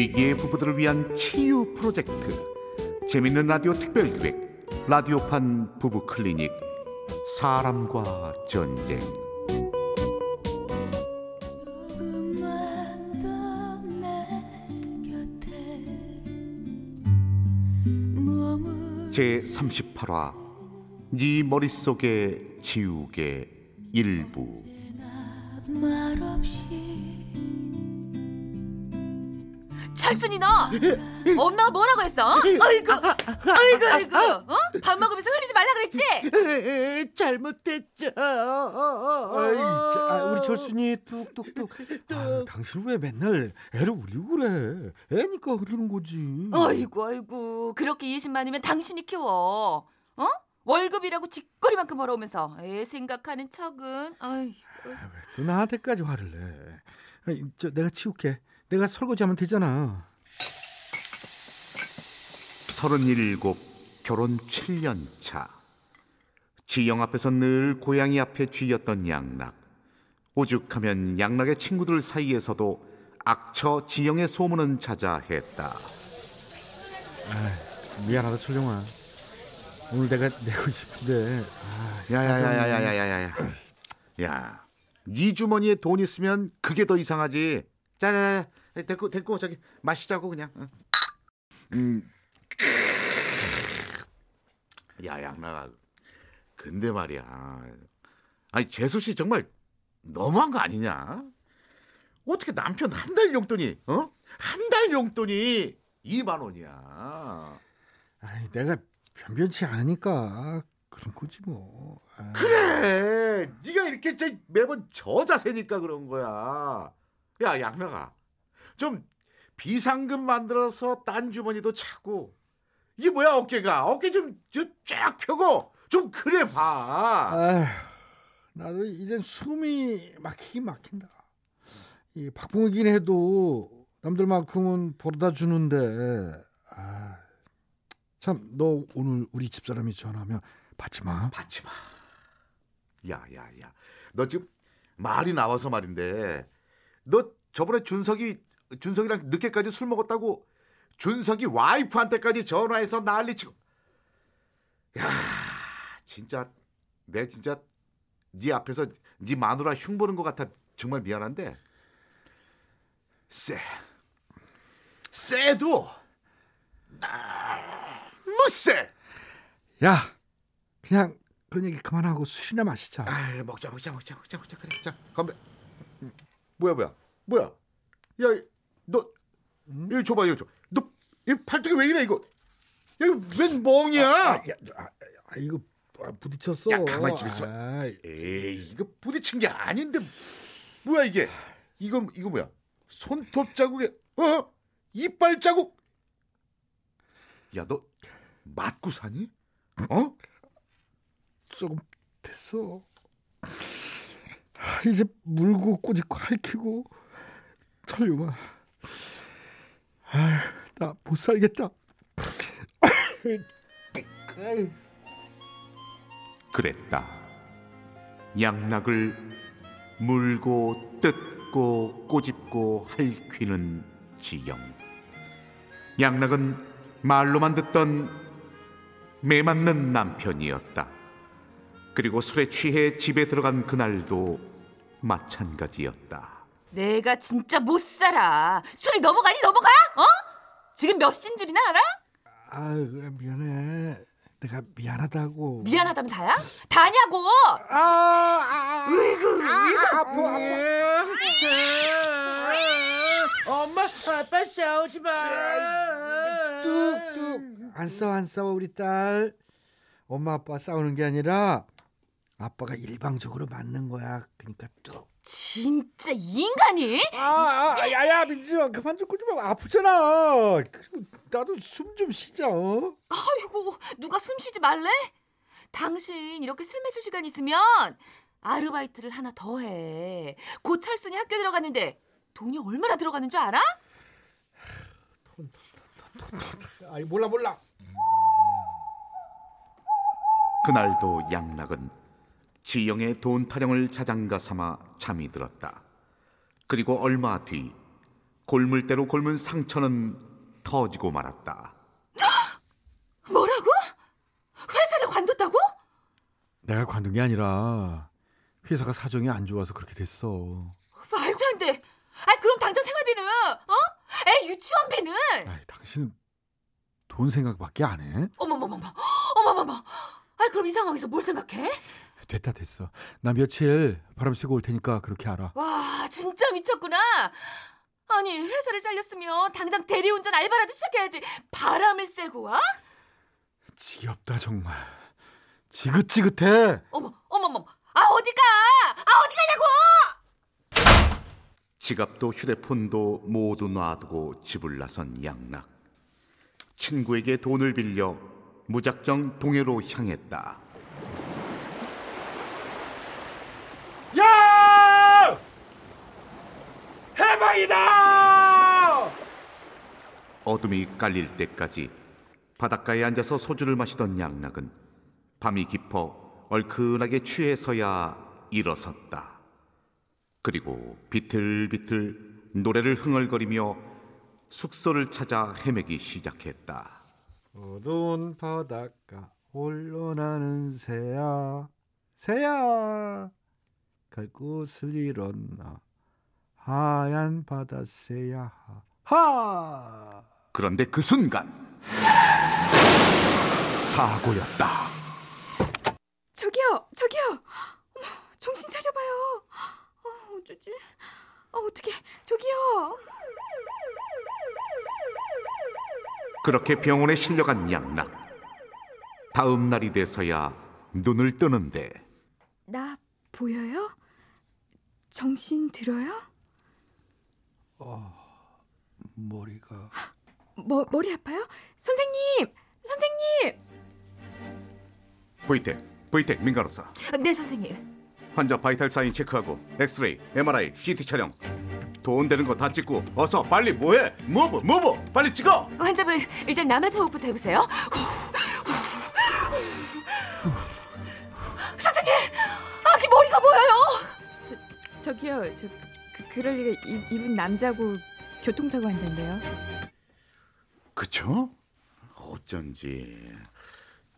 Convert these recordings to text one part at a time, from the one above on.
위기의 부부들을 위한 치유 프로젝트. 재밌는 라디오 특별기획 라디오판 부부 클리닉 사람과 전쟁. 제 38화 네 머릿속에 지우개 일부. 말없이 철순이 너 엄마가 뭐라고 했어? 어? 아이고 아이고 아이고 어? 밥 먹으면서 흘리지 말라 그랬지? 잘못됐죠. 아이, 자, 아, 우리 철순이 뚝뚝뚝. 아, 당신 왜 맨날 애를 우리고 그래? 애니까 흐르는 거지. 아이고 아이고 그렇게 20만이면 당신이 키워 어? 월급이라고 쥐꼬리만큼 벌어오면서 애 생각하는 척은 아이 또 나한테까지 화를 내. 아이, 저 내가 치울게. 내가 설거지하면 되잖아. 서른일곱 결혼 7년 차. 지영 앞에서 늘 고양이 앞에 쥐였던 양락. 오죽하면 양락의 친구들 사이에서도 악처 지영의 소문은 자자했다. 미안하다 철룡아. 오늘 내가 내고 싶은데. 아, 야야야야야야야야. 야, 네 주머니에 돈 있으면 그게 더 이상하지. 자자 자 됐고 됐고 저기 마시자고 그냥. 응. 음. 야 양락아 근데 말이야. 아니 재수 씨 정말 너무한 거 아니냐? 어떻게 남편 한 달 용돈이 어? 한 달 용돈이 2만 원이야. 아이, 내가 변변치 않으니까 그런 거지 뭐. 아, 그래! 네가 이렇게 저 매번 저 자세니까 그런 거야. 야 양락아 좀 비상금 만들어서 딴 주머니도 차고 이게 뭐야 어깨가 어깨 좀쫙 펴고 좀 그래 봐 아휴, 나도 이젠 숨이 막히긴 막힌다. 이 박봉이긴 해도 남들만큼은 벌어다 주는데. 아, 참, 너 오늘 우리 집사람이 전화하면 받지 마. 받지 마 야야야 너 지금 말이 나와서 말인데 너 저번에 준석이 준석이랑 늦게까지 술 먹었다고 준석이 와이프한테까지 전화해서 난리치고. 야 진짜 내 진짜 네 앞에서 네 마누라 흉보는 것 같아 정말 미안한데. 쎄. 쎄도 너무 쎄. 야, 그냥 그런 얘기 그만하고 술이나 마시자. 아, 먹자 먹자 먹자 먹자 먹자. 그래 자 건배. 음, 뭐야 뭐야? 뭐야? 야 너 이거 줘봐 이거 줘 너 이 팔뚝이 왜 이래 이거? 야, 이거 웬 멍이야. 아, 야, 아, 아, 이거 아, 부딪혔어. 야, 가만히 좀 있어봐. 아이, 에이 이거 부딪힌 게 아닌데. 뭐야 이게? 이거 이거 뭐야? 손톱 자국에 어? 이빨 자국? 야 너 맞고 사니? 어? 조금 됐어. 아, 이제 물고 꼬집고 핥히고. 철룡아. 아, 나못 살겠다. 그랬다. 양락을 물고 뜯고 꼬집고 핥히는 지영. 양락은 말로만 듣던 매맞는 남편이었다. 그리고 술에 취해 집에 들어간 그날도 마찬가지였다. 내가 진짜 못 살아 술이 넘어가니 넘어가? 어? 지금 몇 신 줄이나 알아? 아, 그래, 미안해. 내가 미안하다고. 미안하다면 다야? 다냐고 아, 아, 으이구, 아파, 아파. 엄마, 아빠 싸우지 마. 뚝뚝. 안 싸워, 안 싸워, 우리 딸. 엄마, 아빠 싸우는 게 아니라 아빠가 일방적으로 맞는 거야. 그러니까 뚝. 진짜 이 인간이? 아, 아, 야야, 민지야, 그만 좀 꼬지 마. 아프잖아. 그리고 나도 숨 좀 쉬자. 어? 아이고 누가 숨 쉬지 말래? 당신 이렇게 술 마실 시간 있으면 아르바이트를 하나 더 해. 곧 철순이 학교 들어갔는데 돈이 얼마나 들어가는 줄 알아? 아이 몰라 몰라. 그날도 양락은 지영의 돈 타령을 자장가 삼아 잠이 들었다. 그리고 얼마 뒤 골물대로 골문 상처는 터지고 말았다. 뭐라고? 회사를 관뒀다고? 내가 관둔 게 아니라 회사가 사정이 안 좋아서 그렇게 됐어. 말도 안 돼. 아 그럼 당장 생활비는 어? 애 유치원비는? 아이, 당신 돈 생각밖에 안 해? 어머머머머. 어머머머. 아 그럼 이 상황에서 뭘 생각해? 됐다 됐어. 나 며칠 바람 쐬고 올 테니까 그렇게 알아. 와 진짜 미쳤구나. 아니 회사를 잘렸으면 당장 대리운전 알바라도 시작해야지. 바람을 쐬고 와? 지겹다 정말. 지긋지긋해. 어머 어머머. 아 어디가? 아 어디 가냐고? 지갑도 휴대폰도 모두 놔두고 집을 나선 양락. 친구에게 돈을 빌려 무작정 동해로 향했다. 해방이다! 어둠이 깔릴 때까지 바닷가에 앉아서 소주를 마시던 양락은 밤이 깊어 얼큰하게 취해서야 일어섰다. 그리고 비틀비틀 노래를 흥얼거리며 숙소를 찾아 헤매기 시작했다. 어두운 바닷가 홀로 나는 새야 새야 갈 곳을 잃었나 하얀 바다 새야 하 그런데 그 순간 사고였다. 저기요, 저기요. 어머, 정신 차려봐요. 어, 어쩌지? 어, 어떻게? 저기요. 그렇게 병원에 실려간 양락. 다음 날이 돼서야 눈을 뜨는데 나 보여요? 정신 들어요? 머리가 머, 머리 아파요? 선생님, 선생님. V-tach, V-tach 민간호사. 네 선생님. 환자 vital sign 체크하고 엑스레이, MRI, CT 촬영. 돈 되는 거 다 찍고 어서 빨리 뭐해? move, move, 빨리 찍어. 환자분 일단 라마즈 호흡부터 해보세요. 선생님, 아기 머리가 보여요. 저기요, 저 그, 그럴 리가 이, 이분 남자고 교통사고 환자인데요. 그쵸? 어쩐지.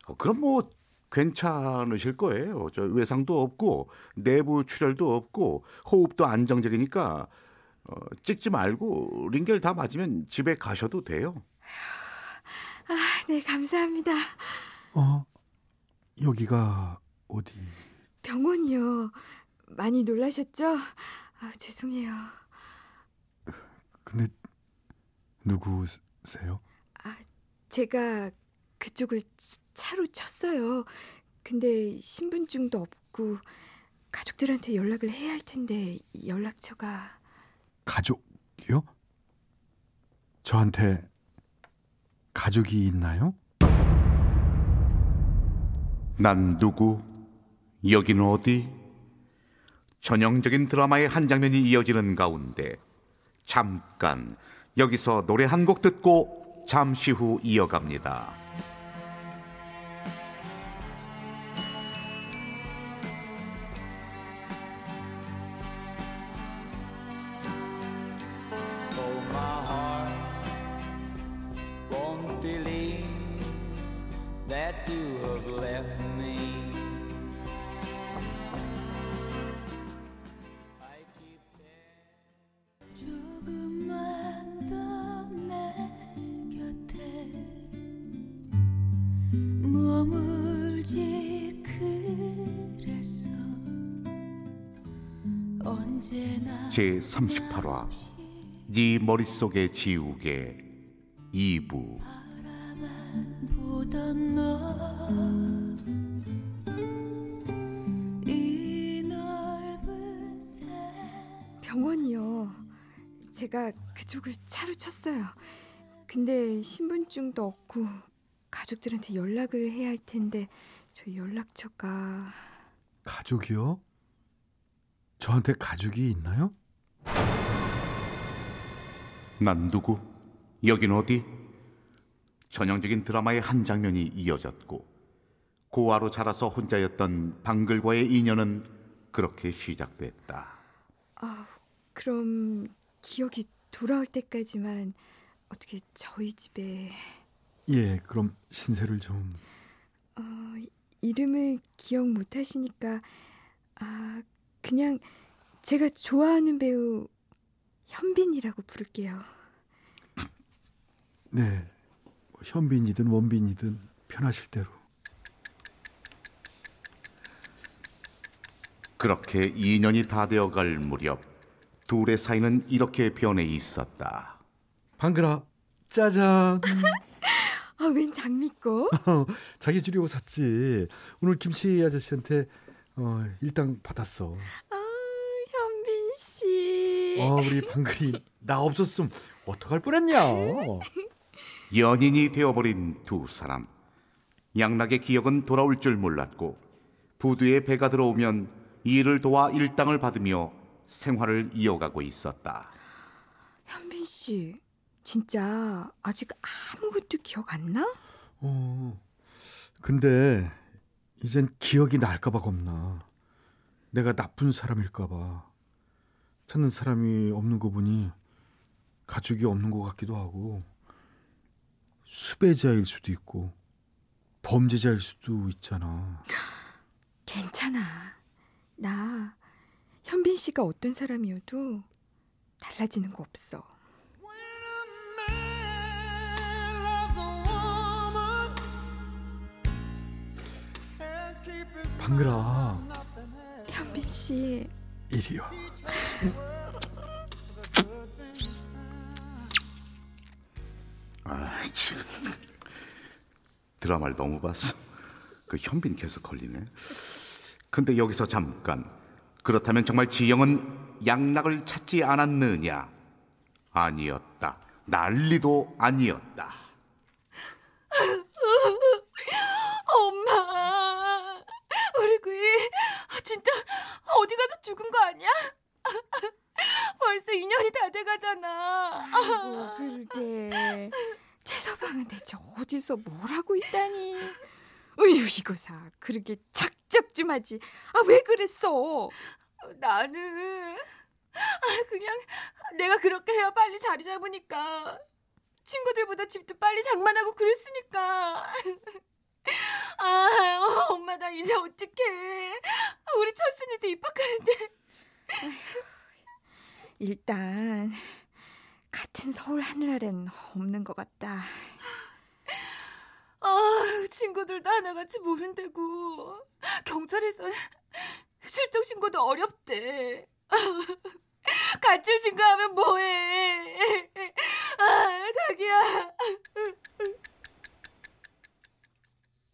어, 그럼 뭐 괜찮으실 거예요. 저 외상도 없고 내부 출혈도 없고 호흡도 안정적이니까 어, 찍지 말고 링겔 다 맞으면 집에 가셔도 돼요. 아, 네, 감사합니다. 어 여기가 어디 병원이요. 많이 놀라셨죠? 아, 죄송해요. 근데 누구세요? 제가 그쪽을 치- 차로 쳤어요. 근데 신분증도 없고 가족들한테 연락을 해야 할 텐데 연락처가 가족이요? 저한테 가족이 있나요? 난 누구? 여기는 어디? 전형적인 드라마의 한 장면이 이어지는 가운데 잠깐 여기서 노래 한 곡 듣고 잠시 후 이어갑니다. 제나 제 38화 네 머릿속에 지우개 2부 보던 너이 넓은 새 병원이요. 제가 그쪽을 차로 쳤어요. 근데 신분증도 없고 가족들한테 연락을 해야 할 텐데 저 연락처가 가족이요? 저한테 가족이 있나요? 난 누구? 여긴 어디? 전형적인 드라마의 한 장면이 이어졌고 고아로 자라서 혼자였던 방글과의 인연은 그렇게 시작됐다. 아, 그럼 기억이 돌아올 때까지만 어떻게 저희 집에 예, 그럼 신세를 좀. 어, 이름을 기억 못 하시니까 아 그냥 제가 좋아하는 배우 현빈이라고 부를게요. 네, 뭐 현빈이든 원빈이든 편하실 대로. 그렇게 2년이 다 되어갈 무렵 둘의 사이는 이렇게 변해 있었다. 방글아, 짜잔. 아, 웬 장미꽃? 자기 주려고 샀지. 오늘 김치 아저씨한테 어, 일당 받았어. 아, 현빈 씨. 어, 우리 방글이 나 없었음 어떡할 뻔했냐. 연인이 되어버린 두 사람. 양락의 기억은 돌아올 줄 몰랐고 부두에 배가 들어오면 이를 도와 일당을 받으며 생활을 이어가고 있었다. 현빈 씨. 진짜 아직 아무것도 기억 안 나? 어, 근데 이젠 기억이 날까봐 겁나. 내가 나쁜 사람일까봐. 찾는 사람이 없는 거 보니 가족이 없는 것 같기도 하고 수배자일 수도 있고 범죄자일 수도 있잖아. 괜찮아. 나 현빈 씨가 어떤 사람이어도 달라지는 거 없어. 방글아, 현빈 씨. 이리요. 아, 참. 드라마를 너무 봤어. 그 현빈 계속 걸리네. 근데 여기서 잠깐. 그렇다면 정말 지영은 양락을 찾지 않았느냐? 아니었다. 난리도 아니었다. 엄마, 우리 구이 진짜 어디 가서 죽은 거 아니야? 벌써 2년이 다 돼가잖아. 아이고, 그러게. 최서방은 대체 어디서 뭘 하고 있다니. 으유 이거사 그러게 작작 좀 하지. 아 왜 그랬어? 나는 아, 그냥 내가 그렇게 해야 빨리 자리 잡으니까 친구들보다 집도 빨리 장만하고 그랬으니까. 아, 엄마 나 이제 어떡해. 우리 철순이도 입학하는데. 일단 같은 서울 하늘 아래는 없는 것 같다. 아, 친구들도 하나같이 모른다고. 경찰에서는 실종 신고도 어렵대. 가출 신고하면 뭐해? 아, 자기야.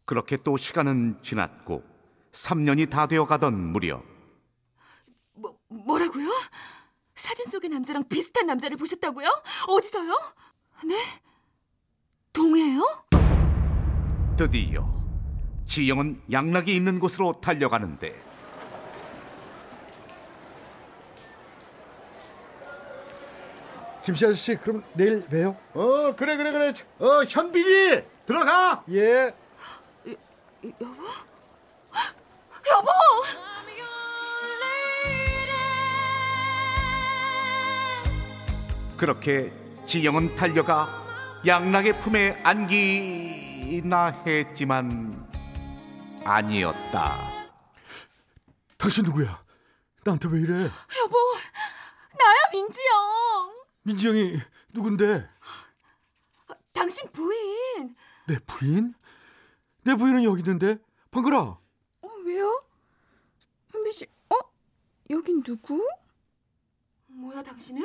그렇게 또 시간은 지났고 3년이 다 되어 가던 무렵 뭐 뭐라고요? 사진 속의 남자랑 비슷한 남자를 보셨다고요? 어디서요? 네? 동해요? 드디어 지영은 양락이 있는 곳으로 달려가는데 김씨 아저씨, 그럼 내일 봬요. 어 그래 그래 그래 어 현빈이 들어가 예. 여보? 여보! 그렇게 지영은 달려가 양락의 품에 안기나 했지만 아니었다. 당신 누구야? 나한테 왜 이래? 여보, 나야 민지영. 민지 형이 누군데? 당신 부인. 내 부인? 내 부인은 여기 있는데. 방글아. 어 왜요? 현빈 씨, 어 여긴 누구? 뭐야 당신은?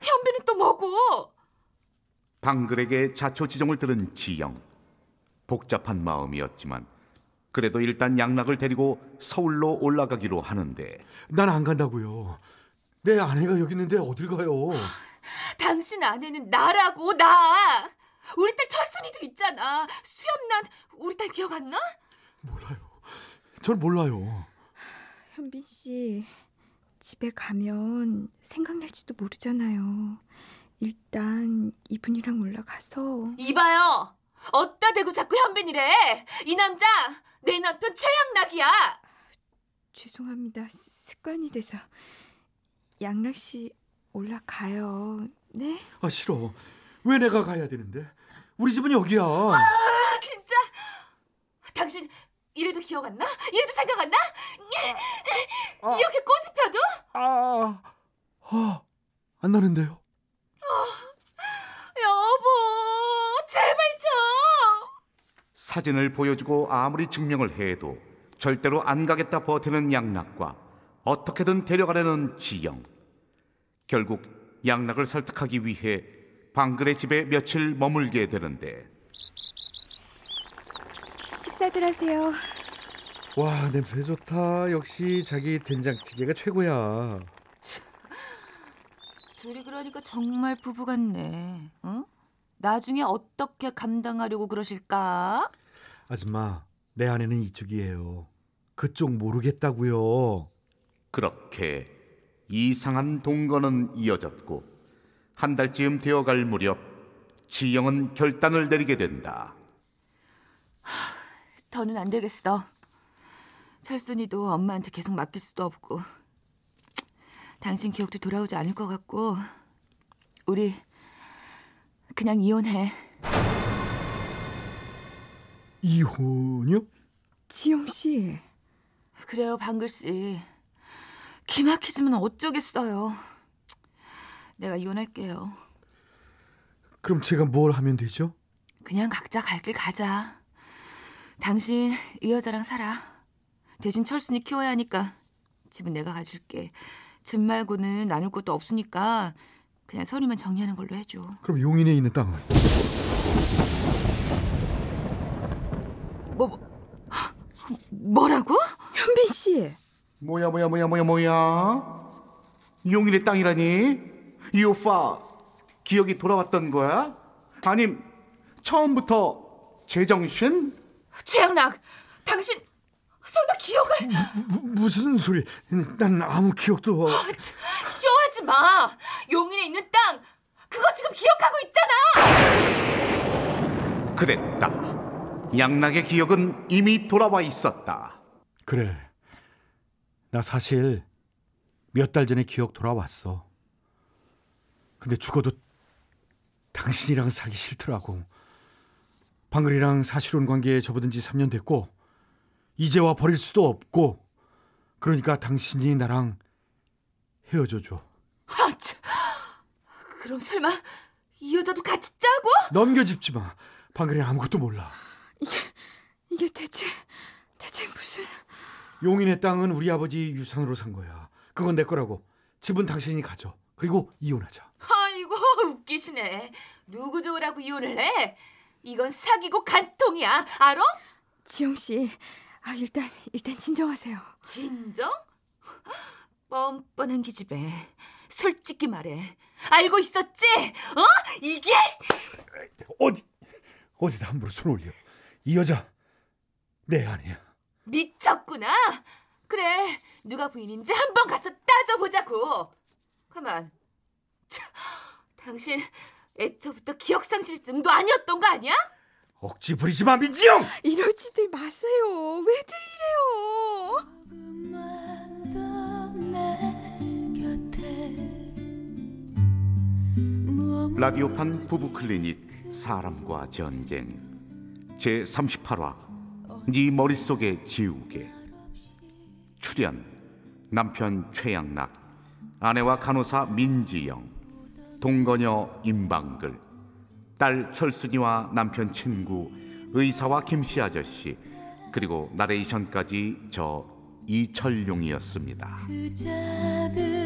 현빈이 또 뭐고? 방글에게 자초지종을 들은 지영. 복잡한 마음이었지만 그래도 일단 양락을 데리고 서울로 올라가기로 하는데 난 안 간다고요. 내 아내가 여기 있는데 어딜 가요? 당신 아내는 나라고 나. 우리 딸 철순이도 있잖아. 수염난 우리 딸 기억 안 나? 몰라요. 절 몰라요. 현빈 씨 집에 가면 생각날지도 모르잖아요. 일단 이분이랑 올라가서 이봐요. 어따 대고 자꾸 현빈이래. 이 남자 내 남편 최양락이야. 죄송합니다. 습관이 돼서 양락 씨 올라가요. 네? 아 싫어. 왜 내가 가야 되는데? 우리 집은 여기야. 아 진짜 당신 이래도 기억 안 나? 이래도 생각 안 나? 이렇게 꼬집혀도? 아, 아, 안 나는데요. 여보 제발 좀 사진을 보여주고 아무리 증명을 해도 절대로 안 가겠다 버티는 양락과 어떻게든 데려가려는 지영. 결국 양락을 설득하기 위해 방글의 집에 며칠 머물게 되는데 식사들 하세요. 와 냄새 좋다. 역시 자기 된장찌개가 최고야. 둘이 그러니까 정말 부부 같네 응? 나중에 어떻게 감당하려고 그러실까? 아줌마 내 아내는 이쪽이에요. 그쪽 모르겠다고요. 그렇게 이상한 동거는 이어졌고 한 달쯤 되어갈 무렵 지영은 결단을 내리게 된다. 더는 안 되겠어. 철순이도 엄마한테 계속 맡길 수도 없고 당신 기억도 돌아오지 않을 것 같고 우리 그냥 이혼해. 이혼요? 지영 씨. 그래요, 방글 씨. 기막히지면 어쩌겠어요. 내가 이혼할게요. 그럼 제가 뭘 하면 되죠? 그냥 각자 갈 길 가자. 당신 이 여자랑 살아. 대신 철순이 키워야 하니까 집은 내가 가질게. 집 말고는 나눌 것도 없으니까 그냥 서류만 정리하는 걸로 해줘. 그럼 용인에 있는 땅은? 뭐, 뭐 뭐라고? 현빈 씨. 뭐야 뭐야 뭐야 뭐야 뭐야 용인의 땅이라니 이 오빠 기억이 돌아왔던 거야? 아님 처음부터 제정신? 최양락, 당신 설마 기억을 무, 무슨 소리? 난 아무 기억도. 쇼하지 마. 용인에 있는 땅 그거 지금 기억하고 있잖아. 그랬다. 양락의 기억은 이미 돌아와 있었다. 그래. 나 사실 몇 달 전에 기억 돌아왔어. 근데 죽어도 당신이랑 살기 싫더라고. 방글이랑 사실혼 관계에 접어든 지 3년 됐고 이제와 버릴 수도 없고 그러니까 당신이 나랑 헤어져 줘. 아, 참. 그럼 설마 이 여자도 같이 짜고? 넘겨짚지 마. 방글이는 아무것도 몰라. 이게 대체 대체 무슨 용인의 땅은 우리 아버지 유산으로 산 거야. 그건 내 거라고. 집은 당신이 가져. 그리고 이혼하자. 아이고 웃기시네. 누구 좋으라고 이혼을 해? 이건 사기고 간통이야. 알아? 지영 씨. 아 일단 일단 진정하세요. 진정? 뻔뻔한 기집애. 솔직히 말해. 알고 있었지? 어? 이게 어디 어디다 함부로 손 올려. 이 여자 내 아내야. 미쳤구나. 그래, 누가 부인인지 한번 가서 따져보자고. 가만. 차, 당신 애초부터 기억상실증도 아니었던 거 아니야? 억지 부리지 마 민지영. 이러지들 마세요. 왜들 이래요? 라디오판 부부 클리닉 사람과 전쟁 제 38화 네 머릿속에 지우개 출연 남편 최양락 아내와 간호사 민지영 동거녀 임방글 딸 철순이와 남편 친구 의사와 김씨 아저씨 그리고 나레이션까지 저 이철용이었습니다. 그